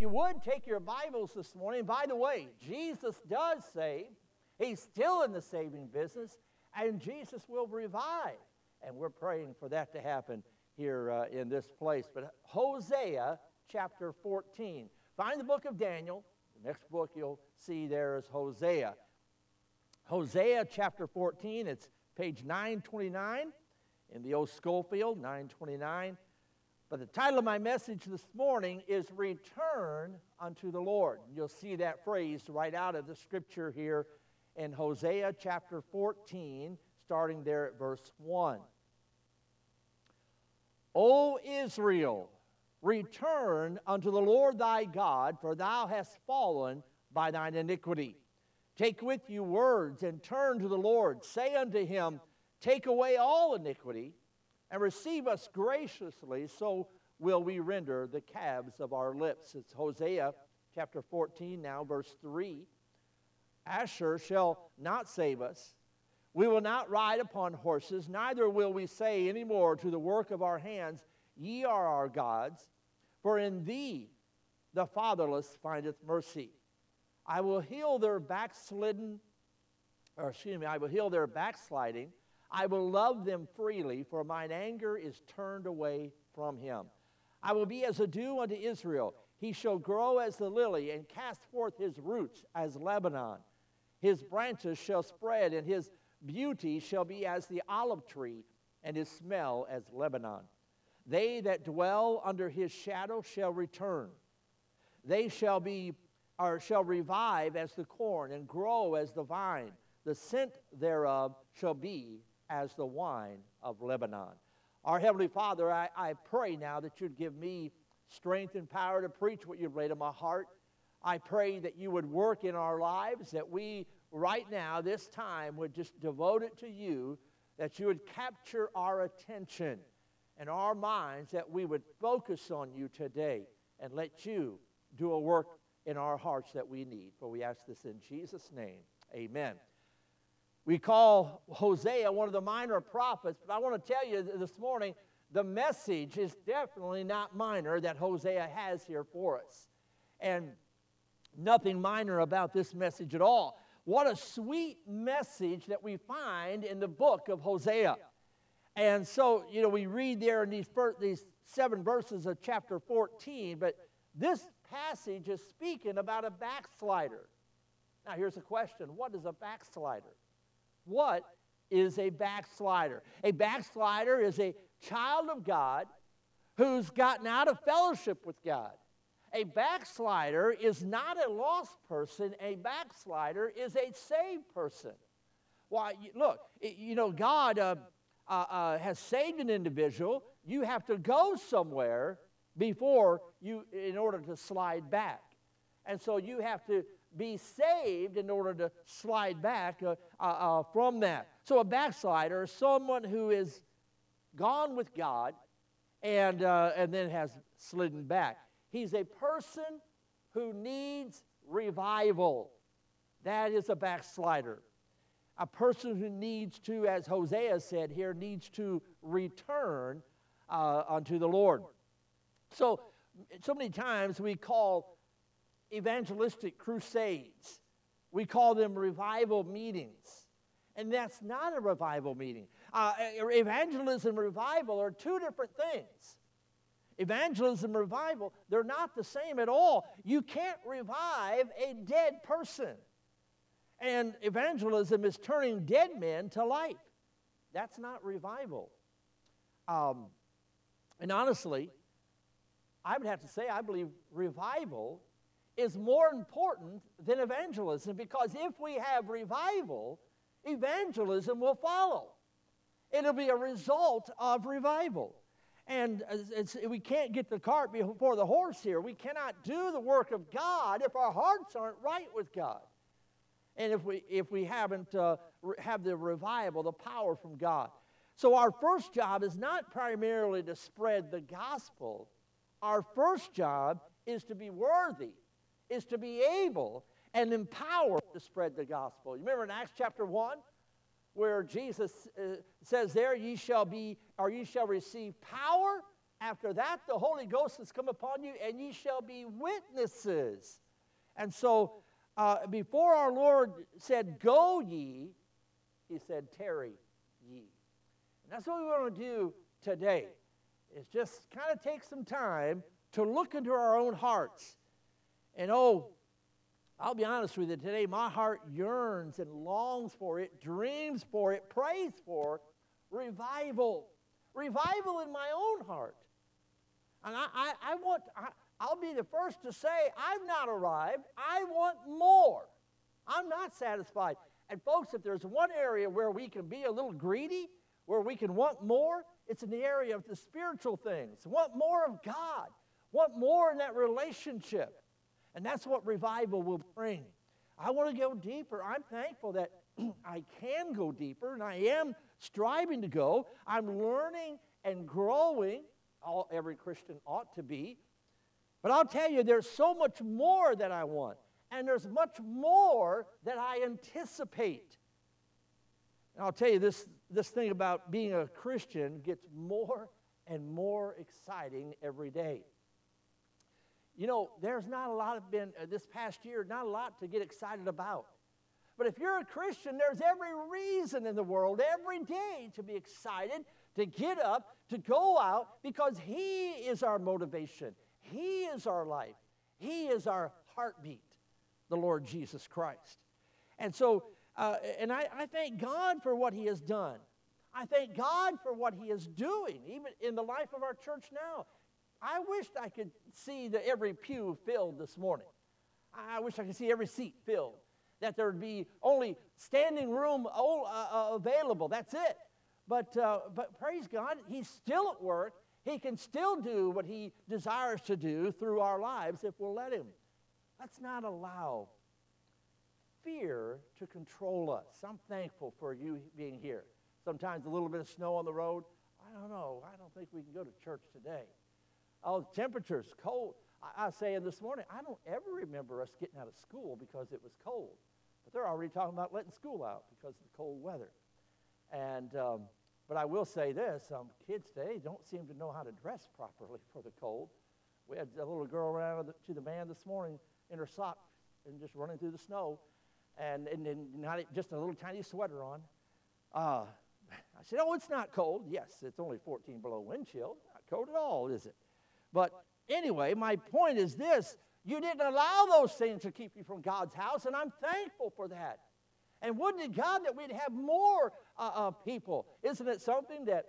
you would take your Bibles this morning, by the way, Jesus does save. He's still in the saving business, and Jesus will revive. And we're praying for that to happen here uh, in this place. But Hosea chapter 14. Find the book of Daniel. The next book you'll see there is Hosea. Hosea chapter 14, it's page 929 in the old Scofield, 929. But the title of my message this morning is Return unto the Lord. You'll see that phrase right out of the scripture here in Hosea chapter 14, starting there at verse 1. O Israel, return unto the Lord thy God, for thou hast fallen by thine iniquity. Take with you words and turn to the Lord. Say unto him, Take away all iniquity and receive us graciously, so will we render the calves of our lips. It's Hosea chapter 14, now verse 3. Asshur shall not save us. We will not ride upon horses, neither will we say any more to the work of our hands, Ye are our gods, for in thee the fatherless findeth mercy. I will heal their backslidden, or excuse me, I will heal their backsliding I will love them freely, for mine anger is turned away from him. I will be as a dew unto Israel. He shall grow as the lily and cast forth his roots as Lebanon. His branches shall spread, and his beauty shall be as the olive tree, and his smell as Lebanon. They that dwell under his shadow shall return. They shall be or shall revive as the corn and grow as the vine. The scent thereof shall be as the wine of Lebanon. Our Heavenly Father, I, I pray now that you'd give me strength and power to preach what you've laid on my heart. I pray that you would work in our lives, that we right now, this time, would just devote it to you, that you would capture our attention and our minds, that we would focus on you today and let you do a work in our hearts that we need. For we ask this in Jesus' name. Amen. We call Hosea one of the minor prophets, but I want to tell you this morning the message is definitely not minor that Hosea has here for us. And nothing minor about this message at all. What a sweet message that we find in the book of Hosea. And so, you know, we read there in these, first, these seven verses of chapter 14, but this passage is speaking about a backslider. Now, here's a question What is a backslider? What is a backslider? A backslider is a child of God who's gotten out of fellowship with God. A backslider is not a lost person, a backslider is a saved person. Why, look, you know, God uh, uh, uh, has saved an individual. You have to go somewhere before you, in order to slide back. And so you have to be saved in order to slide back uh, uh, uh, from that. So, a backslider is someone who is gone with God and, uh, and then has slidden back. He's a person who needs revival. That is a backslider. A person who needs to, as Hosea said here, needs to return uh, unto the Lord. So, so many times we call evangelistic crusades. We call them revival meetings. And that's not a revival meeting. Uh, evangelism and revival are two different things. Evangelism and revival, they're not the same at all. You can't revive a dead person. And evangelism is turning dead men to life. That's not revival. Um, and honestly, I would have to say, I believe revival is more important than evangelism because if we have revival, evangelism will follow. It'll be a result of revival. And we can't get the cart before the horse here. We cannot do the work of God if our hearts aren't right with God. And if we, if we haven't uh, have the revival, the power from God. So our first job is not primarily to spread the gospel. Our first job is to be worthy is to be able and empowered to spread the gospel. You remember in Acts chapter 1 where Jesus uh, says there, ye shall be, or ye shall receive power after that, the Holy Ghost has come upon you, and ye shall be witnesses. And so, uh, before our Lord said, Go ye, he said, Tarry ye. And that's what we want to do today, is just kind of take some time to look into our own hearts. And oh, I'll be honest with you, today my heart yearns and longs for it, dreams for it, prays for revival. Revival in my own heart. And I, I, I want, I, I'll be the first to say, I've not arrived. I want more. I'm not satisfied. And folks, if there's one area where we can be a little greedy, where we can want more, it's in the area of the spiritual things. Want more of God. Want more in that relationship. And that's what revival will bring. I want to go deeper. I'm thankful that I can go deeper, and I am striving to go. I'm learning and growing all every Christian ought to be. But I'll tell you, there's so much more that I want, and there's much more that I anticipate. And I'll tell you, this, this thing about being a Christian gets more and more exciting every day. You know, there's not a lot of been, uh, this past year, not a lot to get excited about. But if you're a Christian, there's every reason in the world, every day, to be excited to get up, to go out, because He is our motivation. He is our life. He is our heartbeat, the Lord Jesus Christ. And so, uh, and I, I thank God for what He has done. I thank God for what He is doing, even in the life of our church now. I wished I could see the, every pew filled this morning. I wish I could see every seat filled. That there'd be only standing room uh, uh, available. That's it. But, uh, but praise God, He's still at work. He can still do what He desires to do through our lives if we'll let Him. Let's not allow fear to control us. I'm thankful for you being here. Sometimes a little bit of snow on the road. I don't know. I don't think we can go to church today. Oh, temperature's cold. I, I was this morning, I don't ever remember us getting out of school because it was cold. But they're already talking about letting school out because of the cold weather. And um, but I will say this um, kids today don't seem to know how to dress properly for the cold. We had a little girl around to the van this morning in her socks and just running through the snow, and, and, and not just a little tiny sweater on. Uh, I said, Oh, it's not cold. Yes, it's only 14 below wind chill. Not cold at all, is it? But anyway, my point is this you didn't allow those things to keep you from God's house, and I'm thankful for that. And wouldn't it God that we'd have more uh, uh, people? Isn't it something that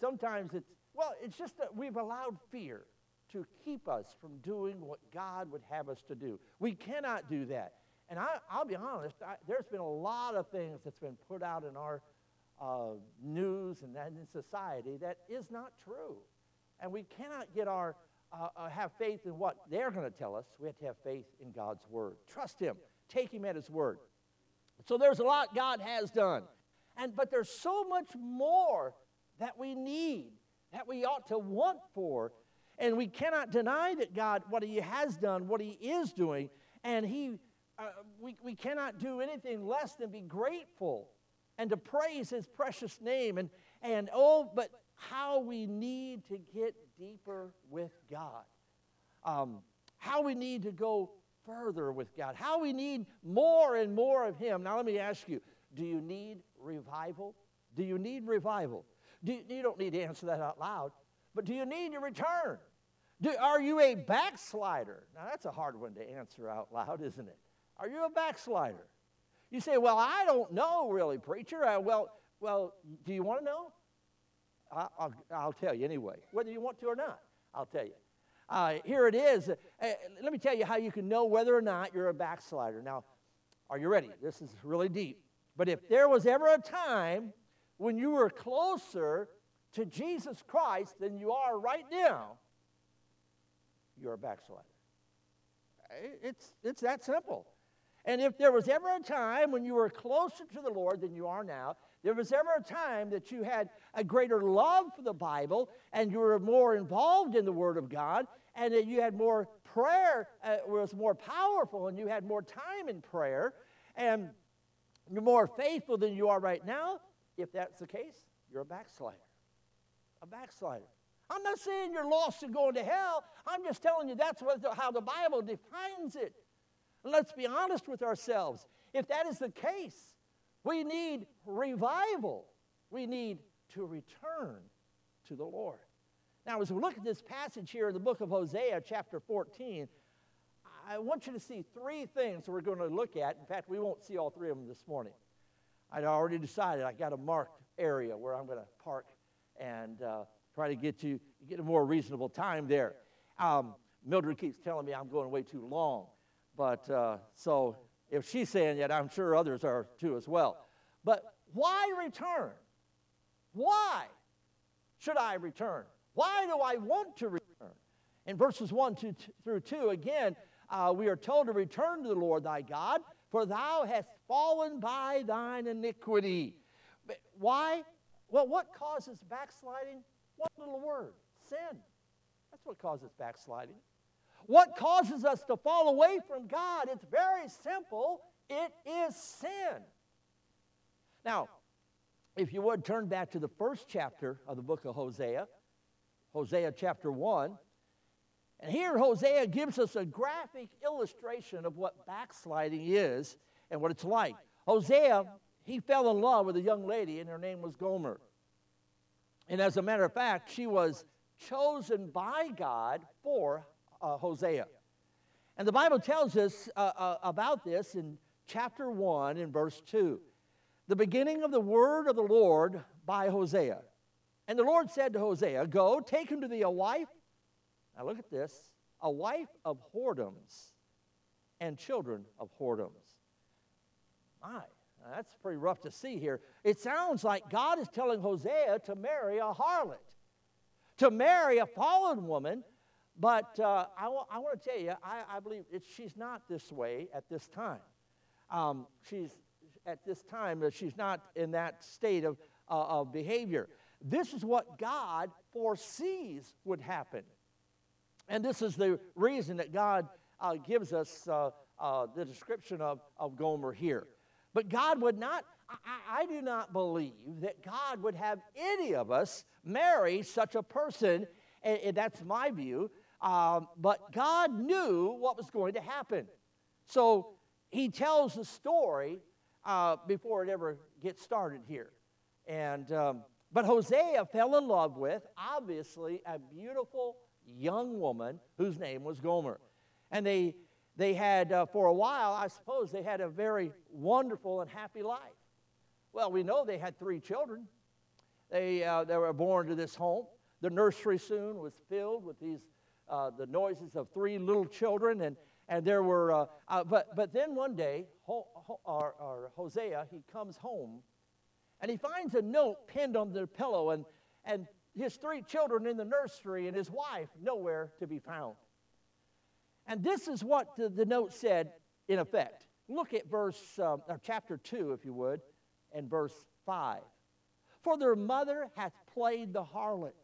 sometimes it's, well, it's just that we've allowed fear to keep us from doing what God would have us to do. We cannot do that. And I, will be honest, I, there's been a lot of things that's been put out in our uh, news and in society that is not true. And we cannot get our, uh, uh, have faith in what they're going to tell us. We have to have faith in God's word. Trust Him. Take Him at His word. So there's a lot God has done. And, but there's so much more that we need, that we ought to want for. And we cannot deny that God, what He has done, what He is doing, and He, uh, we, we cannot do anything less than be grateful and to praise His precious name. And, and oh, but how we need to get deeper with God, um, how we need to go further with God, how we need more and more of Him. Now, let me ask you do you need revival? Do you need revival? Do you, you don't need to answer that out loud, but do you need to return? Do, are you a backslider? Now, that's a hard one to answer out loud, isn't it? Are you a backslider? You say, well, I don't know really, preacher. Uh, well, well, do you want to know? I, will I'll tell you anyway, whether you want to or not. I'll tell you. Uh, here it is. Uh, let me tell you how you can know whether or not you're a backslider. Now, are you ready? This is really deep. But if there was ever a time when you were closer to Jesus Christ than you are right now, you're a backslider. It's, it's that simple. And if there was ever a time when you were closer to the Lord than you are now, there was ever a time that you had a greater love for the Bible and you were more involved in the Word of God and that you had more prayer, uh, was more powerful and you had more time in prayer and you're more faithful than you are right now, if that's the case, you're a backslider. A backslider. I'm not saying you're lost and going to hell. I'm just telling you that's what, how the Bible defines it. And let's be honest with ourselves. If that is the case, we need revival. We need to return to the Lord. Now, as we look at this passage here in the book of Hosea, chapter 14, I want you to see three things we're going to look at. In fact, we won't see all three of them this morning. I'd already decided I got a marked area where I'm going to park and uh, try to get you get a more reasonable time there. Um, Mildred keeps telling me I'm going way too long, but uh, so if she's saying it, I'm sure others are too as well. But why return? Why should I return? Why do I want to return? In verses 1 to, through 2, again, uh, we are told to return to the Lord thy God, for thou hast fallen by thine iniquity. But why? Well, what causes backsliding? One little word sin. That's what causes backsliding. What causes us to fall away from God? It's very simple it is sin. Now, if you would turn back to the first chapter of the book of Hosea, Hosea chapter 1. And here, Hosea gives us a graphic illustration of what backsliding is and what it's like. Hosea, he fell in love with a young lady, and her name was Gomer. And as a matter of fact, she was chosen by God for uh, Hosea. And the Bible tells us uh, uh, about this in chapter 1 in verse 2. The beginning of the word of the Lord by Hosea. And the Lord said to Hosea, Go, take him to thee a wife. Now look at this a wife of whoredoms and children of whoredoms. My, that's pretty rough to see here. It sounds like God is telling Hosea to marry a harlot, to marry a fallen woman. But uh, I, w- I want to tell you, I, I believe she's not this way at this time. Um, she's at this time, she's not in that state of, uh, of behavior. This is what God foresees would happen. And this is the reason that God uh, gives us uh, uh, the description of, of Gomer here. But God would not, I, I, do not believe that God would have any of us marry such a person. And that's my view. Um, but God knew what was going to happen. So he tells the story uh, before it ever gets started here. And um, but Hosea fell in love with, obviously, a beautiful young woman whose name was Gomer. And they, they had, uh, for a while, I suppose, they had a very wonderful and happy life. Well, we know they had three children. They, uh, they were born to this home. The nursery soon was filled with these, uh, the noises of three little children. And, and there were, uh, uh, but, but then one day, Ho, Ho, Hosea, he comes home and he finds a note pinned on the pillow and, and his three children in the nursery and his wife nowhere to be found. And this is what the, the note said in effect. Look at verse, uh, or chapter 2, if you would, and verse 5. For their mother hath played the harlot.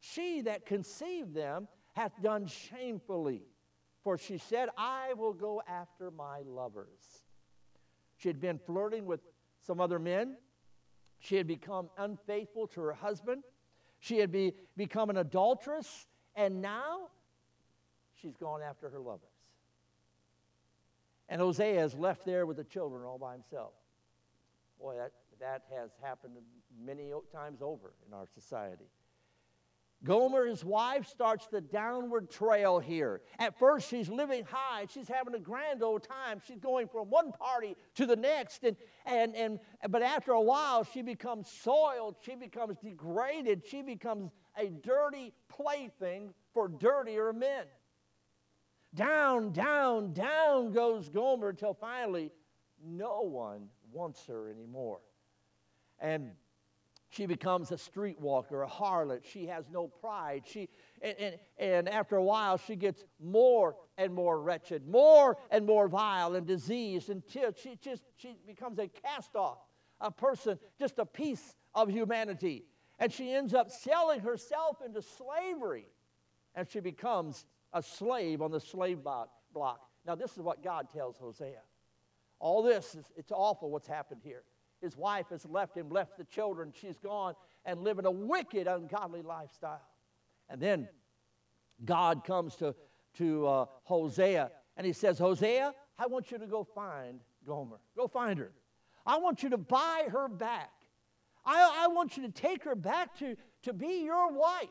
She that conceived them hath done shamefully. For she said, I will go after my lovers. She had been flirting with some other men. She had become unfaithful to her husband. She had be, become an adulteress. And now she's gone after her lovers. And Hosea is left there with the children all by himself. Boy, that, that has happened many times over in our society. Gomer, his wife, starts the downward trail here. At first, she's living high. She's having a grand old time. She's going from one party to the next. And, and, and, but after a while, she becomes soiled. She becomes degraded. She becomes a dirty plaything for dirtier men. Down, down, down goes Gomer until finally no one wants her anymore. And she becomes a streetwalker, a harlot. She has no pride. She, and, and, and after a while, she gets more and more wretched, more and more vile and diseased until she just she becomes a cast off, a person, just a piece of humanity. And she ends up selling herself into slavery. And she becomes a slave on the slave block. Now, this is what God tells Hosea. All this, is, it's awful what's happened here. His wife has left him, left the children. She's gone and living a wicked, ungodly lifestyle. And then God comes to, to uh, Hosea and he says, Hosea, I want you to go find Gomer. Go find her. I want you to buy her back. I, I want you to take her back to, to be your wife.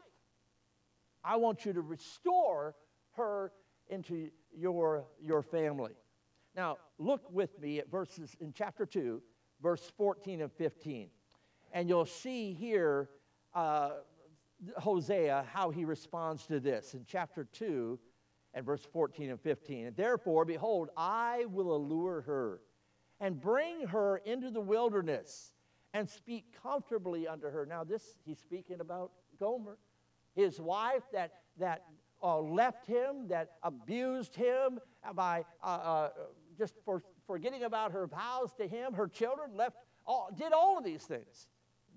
I want you to restore her into your, your family. Now, look with me at verses in chapter 2, verse 14 and 15. And you'll see here uh, Hosea how he responds to this in chapter 2 and verse 14 and 15. And therefore, behold, I will allure her and bring her into the wilderness and speak comfortably unto her. Now, this he's speaking about Gomer, his wife that, that uh, left him, that abused him by uh, uh, just for forgetting about her vows to him, her children, left, all, did all of these things.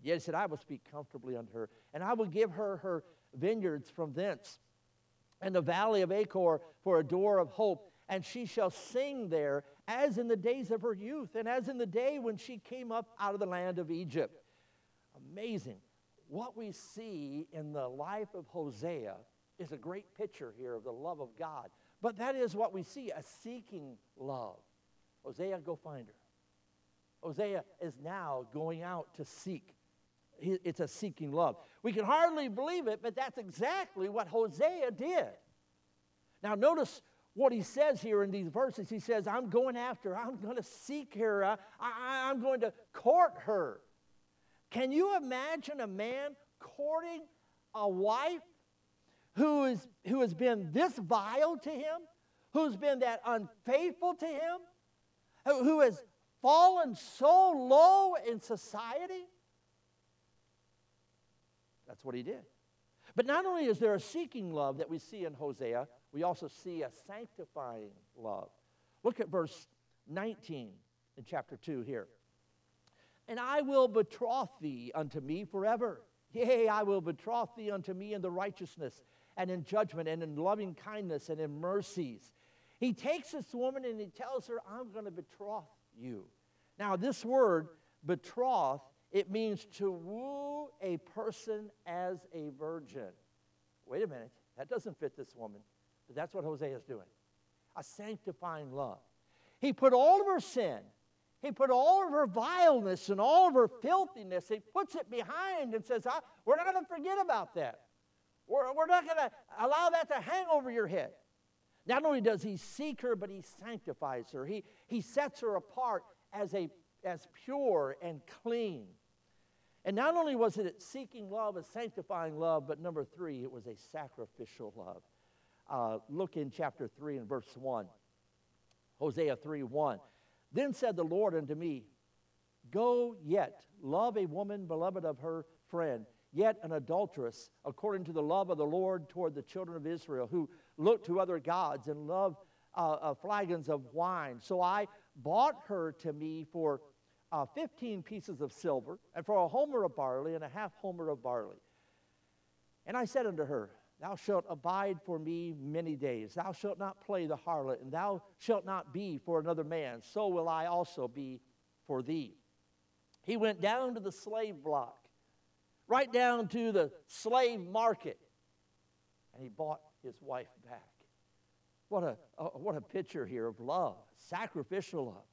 Yet he said, I will speak comfortably unto her, and I will give her her vineyards from thence, and the valley of Achor for a door of hope, and she shall sing there as in the days of her youth, and as in the day when she came up out of the land of Egypt. Amazing. What we see in the life of Hosea is a great picture here of the love of God. But that is what we see a seeking love. Hosea, go find her. Hosea is now going out to seek. It's a seeking love. We can hardly believe it, but that's exactly what Hosea did. Now, notice what he says here in these verses. He says, I'm going after, I'm going to seek her, uh, I, I, I'm going to court her. Can you imagine a man courting a wife who, is, who has been this vile to him, who's been that unfaithful to him, who has fallen so low in society? That's what he did. But not only is there a seeking love that we see in Hosea, we also see a sanctifying love. Look at verse 19 in chapter 2 here. And I will betroth thee unto me forever. Yea, I will betroth thee unto me in the righteousness and in judgment and in loving kindness and in mercies. He takes this woman and he tells her, I'm going to betroth you. Now, this word, betroth, it means to woo a person as a virgin. Wait a minute, that doesn't fit this woman. But that's what Hosea is doing a sanctifying love. He put all of her sin, he put all of her vileness and all of her filthiness, he puts it behind and says, We're not going to forget about that. We're, we're not going to allow that to hang over your head. Not only does he seek her, but he sanctifies her. He, he sets her apart as, a, as pure and clean. And not only was it seeking love, a sanctifying love, but number three, it was a sacrificial love. Uh, look in chapter 3 and verse 1. Hosea 3 1. Then said the Lord unto me, Go yet, love a woman beloved of her friend, yet an adulteress, according to the love of the Lord toward the children of Israel, who look to other gods and love uh, uh, flagons of wine. So I bought her to me for uh, 15 pieces of silver, and for a homer of barley, and a half homer of barley. And I said unto her, Thou shalt abide for me many days. Thou shalt not play the harlot, and thou shalt not be for another man. So will I also be for thee. He went down to the slave block, right down to the slave market, and he bought his wife back. What a, a, what a picture here of love, sacrificial love.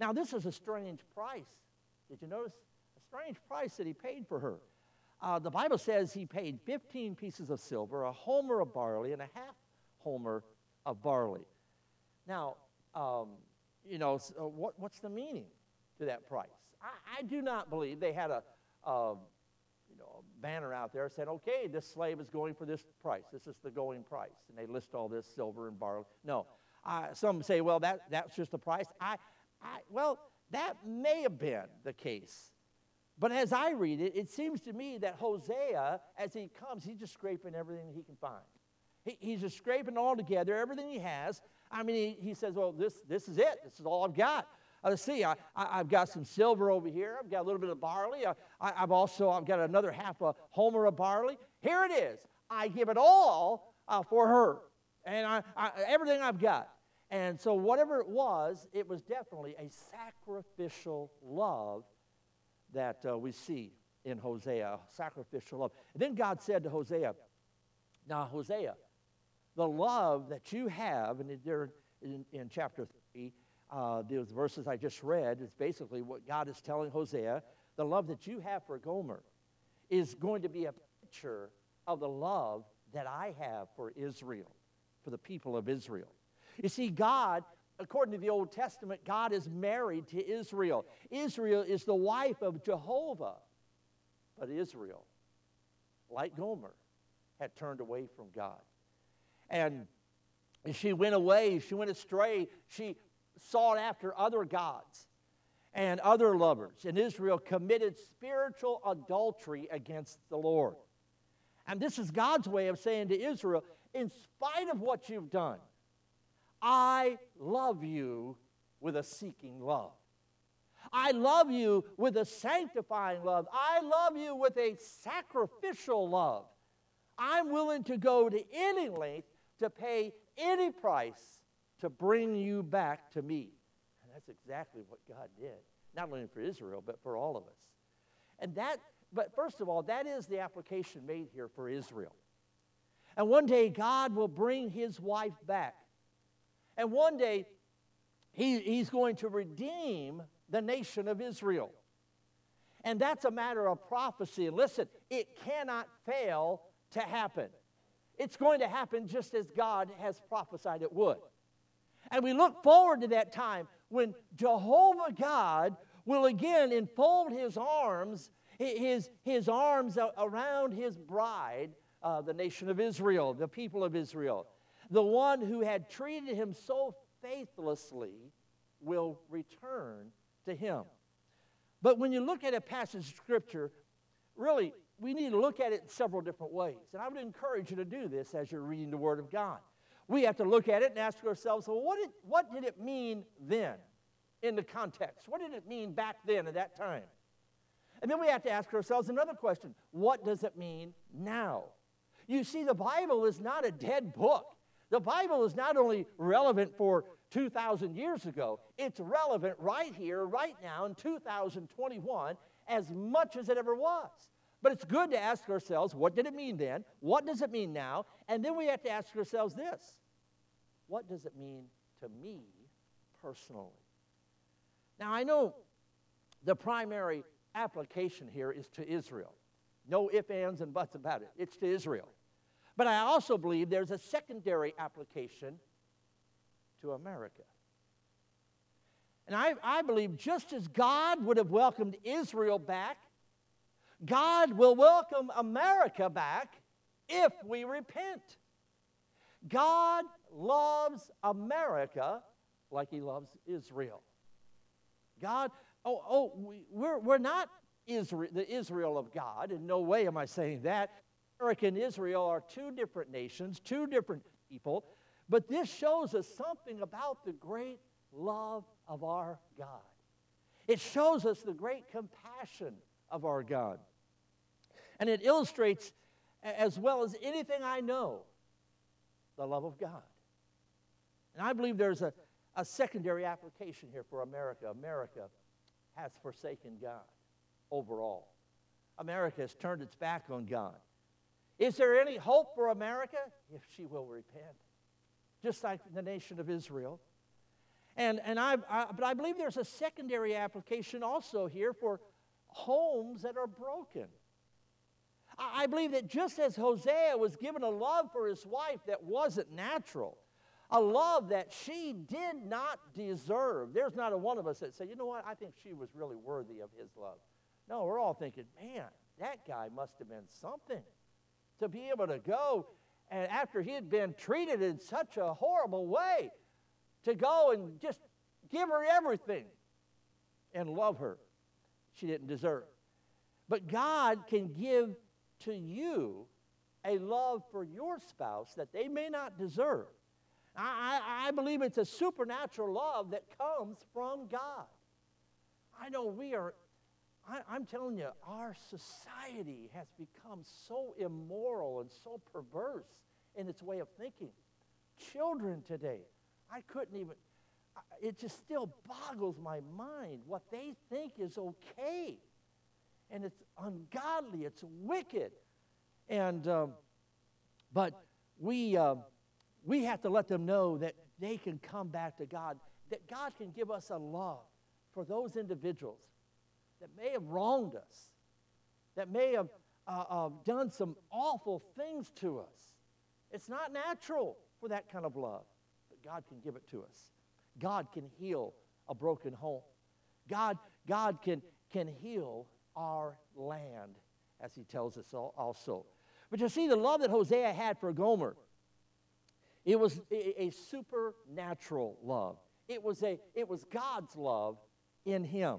Now, this is a strange price. Did you notice? A strange price that he paid for her. Uh, the Bible says he paid 15 pieces of silver, a homer of barley, and a half homer of barley. Now, um, you know, so uh, what, what's the meaning to that price? I, I do not believe they had a, a, a banner out there saying, okay, this slave is going for this price. This is the going price. And they list all this silver and barley. No. Uh, some say, well, that, that's just the price. I, I, well, that may have been the case but as I read it, it seems to me that Hosea, as he comes, he's just scraping everything he can find. He, he's just scraping all together, everything he has. I mean, he, he says, Well, this, this is it. This is all I've got. Uh, let's see, I, I, have got some silver over here. I've got a little bit of barley. I, I, have also I've got another half a homer of barley. Here it is. I give it all uh, for her, and I, I, everything I've got. And so, whatever it was, it was definitely a sacrificial love that uh, we see in Hosea, sacrificial love. And then God said to Hosea, Now, Hosea, the love that you have, and there in, in chapter 3, uh, those verses I just read is basically what God is telling Hosea. The love that you have for Gomer is going to be a picture of the love that I have for Israel, for the people of Israel. You see, God, according to the Old Testament, God is married to Israel. Israel is the wife of Jehovah. But Israel, like Gomer, had turned away from God. And she went away, she went astray, she sought after other gods and other lovers. And Israel committed spiritual adultery against the Lord. And this is God's way of saying to Israel, in spite of what you've done, I love you with a seeking love. I love you with a sanctifying love. I love you with a sacrificial love. I'm willing to go to any length to pay any price to bring you back to me. And that's exactly what God did, not only for Israel, but for all of us. And that, but first of all, that is the application made here for Israel. And one day God will bring his wife back. And one day he, he's going to redeem the nation of Israel. And that's a matter of prophecy. Listen, it cannot fail to happen. It's going to happen just as God has prophesied it would. And we look forward to that time when Jehovah God will again enfold his arms, his, his arms around his bride, uh, the nation of Israel, the people of Israel. The one who had treated him so faithlessly will return to him. But when you look at a passage of Scripture, really, we need to look at it in several different ways. And I would encourage you to do this as you're reading the Word of God. We have to look at it and ask ourselves, well, what did, what did it mean then in the context? What did it mean back then at that time? And then we have to ask ourselves another question what does it mean now? You see, the Bible is not a dead book. The Bible is not only relevant for 2,000 years ago, it's relevant right here, right now, in 2021, as much as it ever was. But it's good to ask ourselves, what did it mean then? What does it mean now? And then we have to ask ourselves this what does it mean to me personally? Now, I know the primary application here is to Israel. No ifs, ands, and buts about it. It's to Israel. But I also believe there's a secondary application to America. And I, I believe just as God would have welcomed Israel back God will welcome America back if we repent. God loves America like he loves Israel. God, oh, oh, we, we're, we're not Israel, the Israel of God. In no way am I saying that. America and Israel are two different nations, two different people. But this shows us something about the great love of our God. It shows us the great compassion of our God. And it illustrates, as well as anything I know, the love of God. And I believe there's a, a secondary application here for America. America has forsaken God overall. America has turned its back on God. Is there any hope for America? If she will repent, just like the nation of Israel. And, and I, I, but I believe there's a secondary application also here for homes that are broken. I believe that just as Hosea was given a love for his wife that wasn't natural, a love that she did not deserve. There's not a one of us that say, you know what, I think she was really worthy of his love. No, we're all thinking, man, that guy must have been something to be able to go and after he had been treated in such a horrible way, to go and just give her everything and love her. She didn't deserve. But God can give to you a love for your spouse that they may not deserve. I, I, I believe it's a supernatural love that comes from God. I know we are, I, am telling you, our society has become so immoral and so perverse in its way of thinking. Children today, I couldn't even, it just still boggles my mind what they think is okay and it's ungodly, it's wicked. And um, But we, uh, we have to let them know that they can come back to God, that God can give us a love for those individuals that may have wronged us, that may have uh, uh, done some awful things to us. It's not natural for that kind of love, but God can give it to us. God can heal a broken home. God, God can, can heal our land, as he tells us also. But you see, the love that Hosea had for Gomer, it was a, supernatural love. It was, a, it was God's love in him.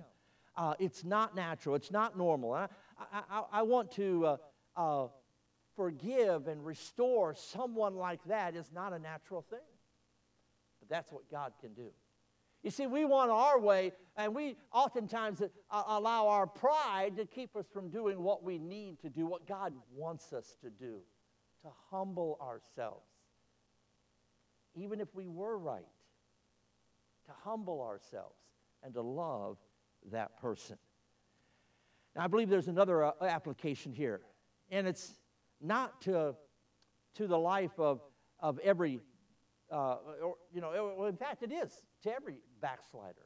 Uh, it's not natural, it's not normal. I, I, I want to uh, uh, forgive and restore someone like that is not a natural thing. But that's what God can do. You see, we want our way, and we oftentimes uh, allow our pride to keep us from doing what we need to do, what God wants us to do, to humble ourselves. Even if we were right, to humble ourselves and to love that person. Now, I believe there's another uh, application here, and it's not to, to the life of, of every, uh, or, you know, in fact, it is to every backslider.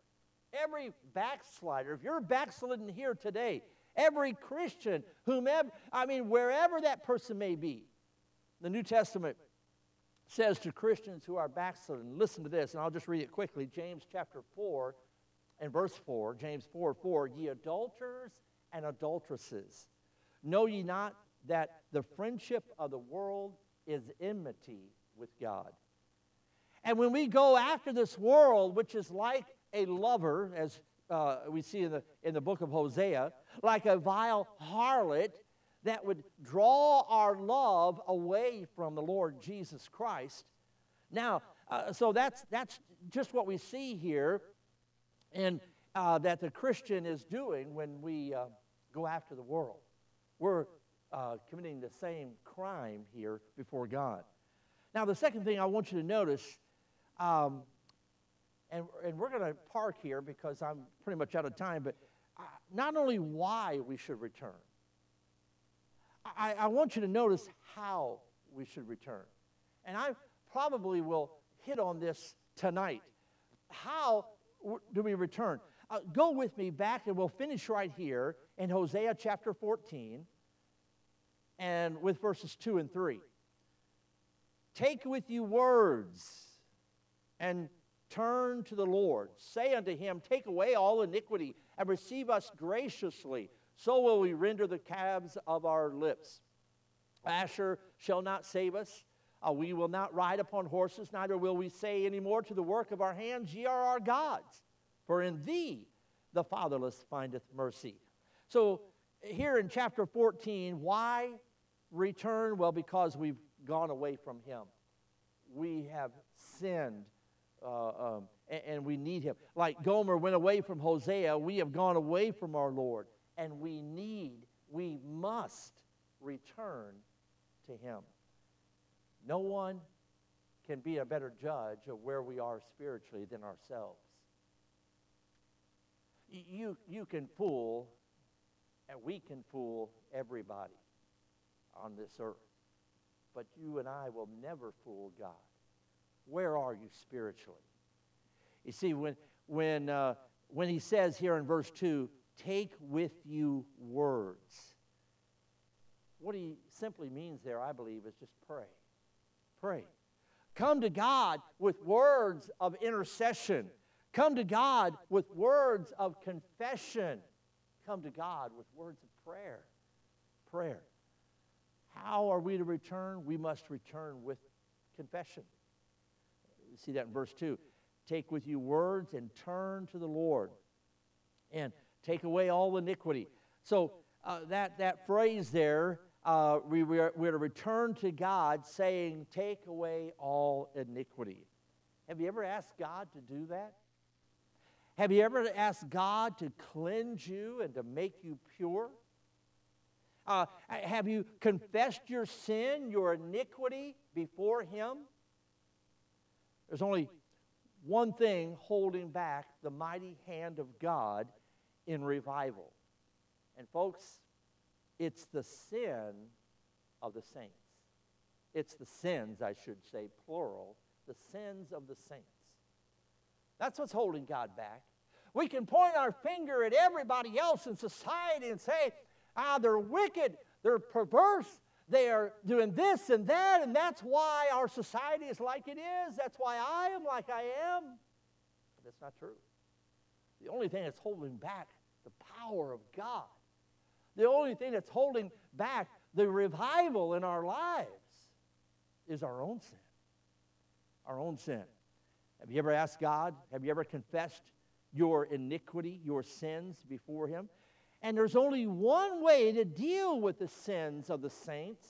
Every backslider, if you're backslidden here today, every Christian, whomever, I mean, wherever that person may be, the New Testament says to Christians who are backslidden, listen to this, and I'll just read it quickly James chapter 4 and verse 4, James 4 4, ye adulterers and adulteresses, know ye not that the friendship of the world is enmity with God? And when we go after this world, which is like a lover, as uh, we see in the, in the book of Hosea, like a vile harlot that would draw our love away from the Lord Jesus Christ. Now, uh, so that's, that's just what we see here, and uh, that the Christian is doing when we uh, go after the world. We're uh, committing the same crime here before God. Now, the second thing I want you to notice um, and, and we're going to park here because I'm pretty much out of time, but not only why we should return, I, I want you to notice how we should return. And I probably will hit on this tonight. How do we return? Uh, go with me back, and we'll finish right here in Hosea chapter 14 and with verses 2 and 3. Take with you words and turn to the Lord. Say unto him, Take away all iniquity and receive us graciously. So will we render the calves of our lips. Asshur shall not save us. Uh, we will not ride upon horses, neither will we say any more to the work of our hands, Ye are our gods. For in thee the fatherless findeth mercy. So, here in chapter 14, why return? Well, because we've gone away from him. We have sinned uh, um, and, and we need him. Like Gomer went away from Hosea, we have gone away from our Lord, and we need, we must return to him. No one can be a better judge of where we are spiritually than ourselves. You, you can fool, and we can fool everybody on this earth. But you and I will never fool God. Where are you spiritually? You see, when, when, uh, when he says here in verse 2, take with you words, what he simply means there, I believe, is just pray. Pray. Come to God with words of intercession. Come to God with words of confession. Come to God with words of prayer. Prayer. How are we to return? We must return with confession see that in verse 2. Take with you words and turn to the Lord and take away all iniquity. So uh, that, that phrase there, uh, we, we're, we're to return to God saying, Take away all iniquity. Have you ever asked God to do that? Have you ever asked God to cleanse you and to make you pure? Uh, have you confessed your sin, your iniquity before Him? There's only one thing holding back the mighty hand of God in revival. And, folks, it's the sin of the saints. It's the sins, I should say, plural, the sins of the saints. That's what's holding God back. We can point our finger at everybody else in society and say, ah, they're wicked, they're perverse, they are doing this and that, and that's why our society is like it is. That's why I am like I am. But that's not true. The only thing that's holding back the power of God, the only thing that's holding back the revival in our lives is our own sin. Our own sin. Have you ever asked God? Have you ever confessed your iniquity, your sins before Him? And there's only one way to deal with the sins of the saints,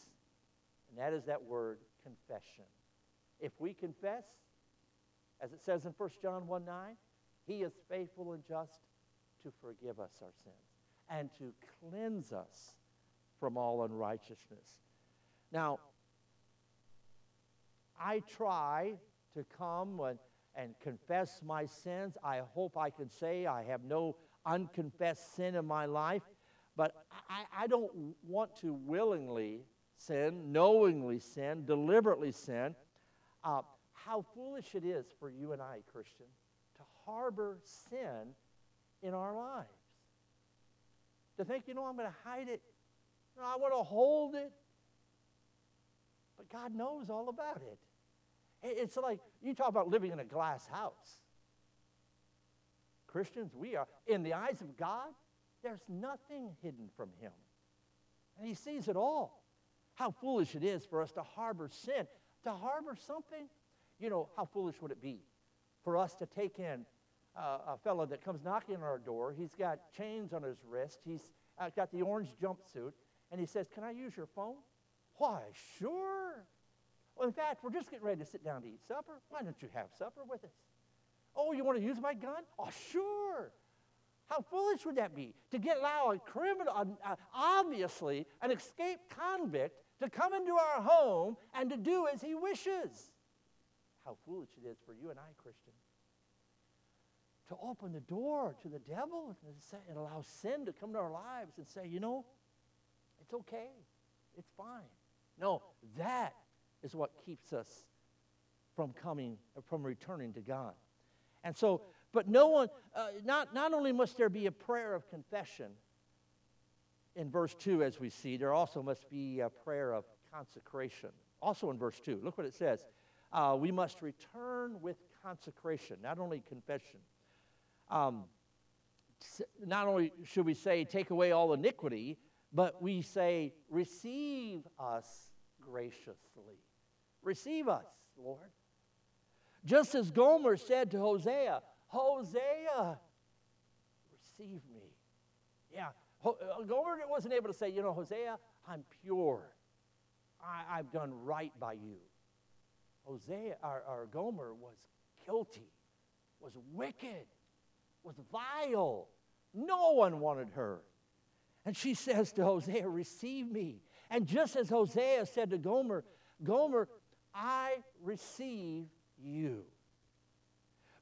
and that is that word confession. If we confess, as it says in 1 John 1 9, He is faithful and just to forgive us our sins and to cleanse us from all unrighteousness. Now, I try to come and, and confess my sins. I hope I can say I have no unconfessed sin in my life, but I, I don't want to willingly sin, knowingly sin, deliberately sin. Uh, how foolish it is for you and I, Christian, to harbor sin in our lives. To think, you know, I'm going to hide it. No, I want to hold it. But God knows all about it. It's like you talk about living in a glass house. Christians, we are, in the eyes of God, there's nothing hidden from Him. And He sees it all. How foolish it is for us to harbor sin, to harbor something. You know, how foolish would it be for us to take in uh, a fellow that comes knocking on our door? He's got chains on his wrist, he's uh, got the orange jumpsuit, and he says, Can I use your phone? Why, sure. Well, in fact, we're just getting ready to sit down to eat supper. Why don't you have supper with us? Oh, you want to use my gun? Oh, sure. How foolish would that be? To get allow a criminal, uh, obviously an escaped convict, to come into our home and to do as he wishes. How foolish it is for you and I, Christian, to open the door to the devil and, say, and allow sin to come to our lives and say, you know, it's okay, it's fine. No, that is what keeps us from coming, from returning to God. And so, but no one, uh, not, not only must there be a prayer of confession in verse 2, as we see, there also must be a prayer of consecration. Also in verse 2, look what it says. Uh, we must return with consecration, not only confession. Um, not only should we say, take away all iniquity, but we say, receive us graciously. Receive us, Lord. Just as Gomer said to Hosea, Hosea, receive me. Yeah, uh, Gomer wasn't able to say, you know, Hosea, I'm pure. I, have done right by you. Hosea, or, Gomer was guilty, was wicked, was vile. No one wanted her. And she says to Hosea, Receive me. And just as Hosea said to Gomer, Gomer, I receive you.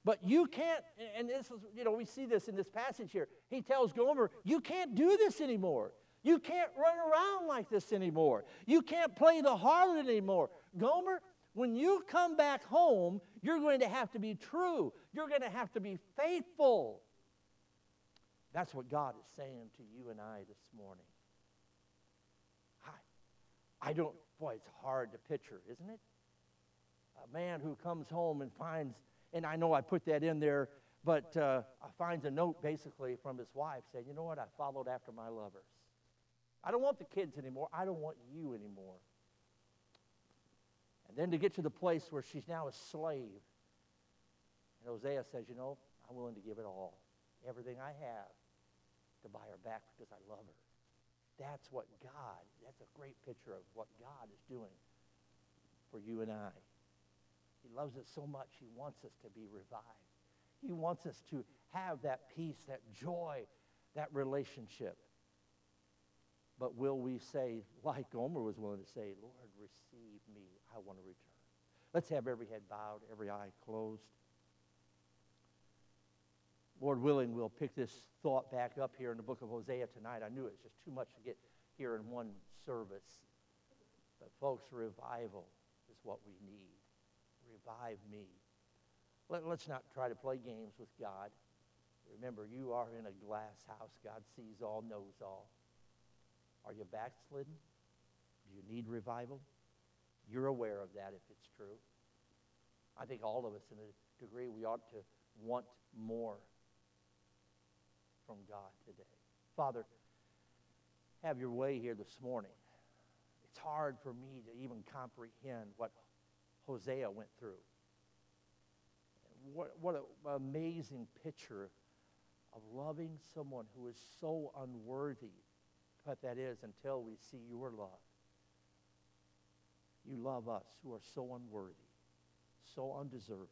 But you can't, and this is, you know, we see this in this passage here. He tells Gomer, You can't do this anymore. You can't run around like this anymore. You can't play the harlot anymore. Gomer, when you come back home, you're going to have to be true. You're going to have to be faithful. That's what God is saying to you and I this morning. I, I don't, boy, it's hard to picture, isn't it? A man who comes home and finds, and I know I put that in there, but uh, finds a note basically from his wife saying, You know what? I followed after my lovers. I don't want the kids anymore. I don't want you anymore. And then to get to the place where she's now a slave. And Hosea says, You know, I'm willing to give it all, everything I have, to buy her back because I love her. That's what God, that's a great picture of what God is doing for you and I. He loves us so much, He wants us to be revived. He wants us to have that peace, that joy, that relationship. But will we say, like Gomer was willing to say, Lord, receive me. I want to return. Let's have every head bowed, every eye closed. Lord willing, we'll pick this thought back up here in the book of Hosea tonight. I knew it was just too much to get here in one service. But, folks, revival is what we need. Revive me. Let, us not try to play games with God. Remember, you are in a glass house. God sees all, knows all. Are you backslidden? Do you need revival? You're aware of that if it's true. I think all of us, in a degree, we ought to want more from God today. Father, have your way here this morning. It's hard for me to even comprehend what Hosea went through. What, what an amazing picture of loving someone who is so unworthy, but that is until we see your love. You love us who are so unworthy, so undeserving.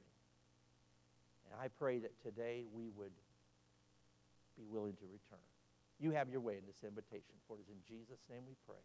And I pray that today we would be willing to return. You have your way in this invitation, for it is in Jesus' name we pray.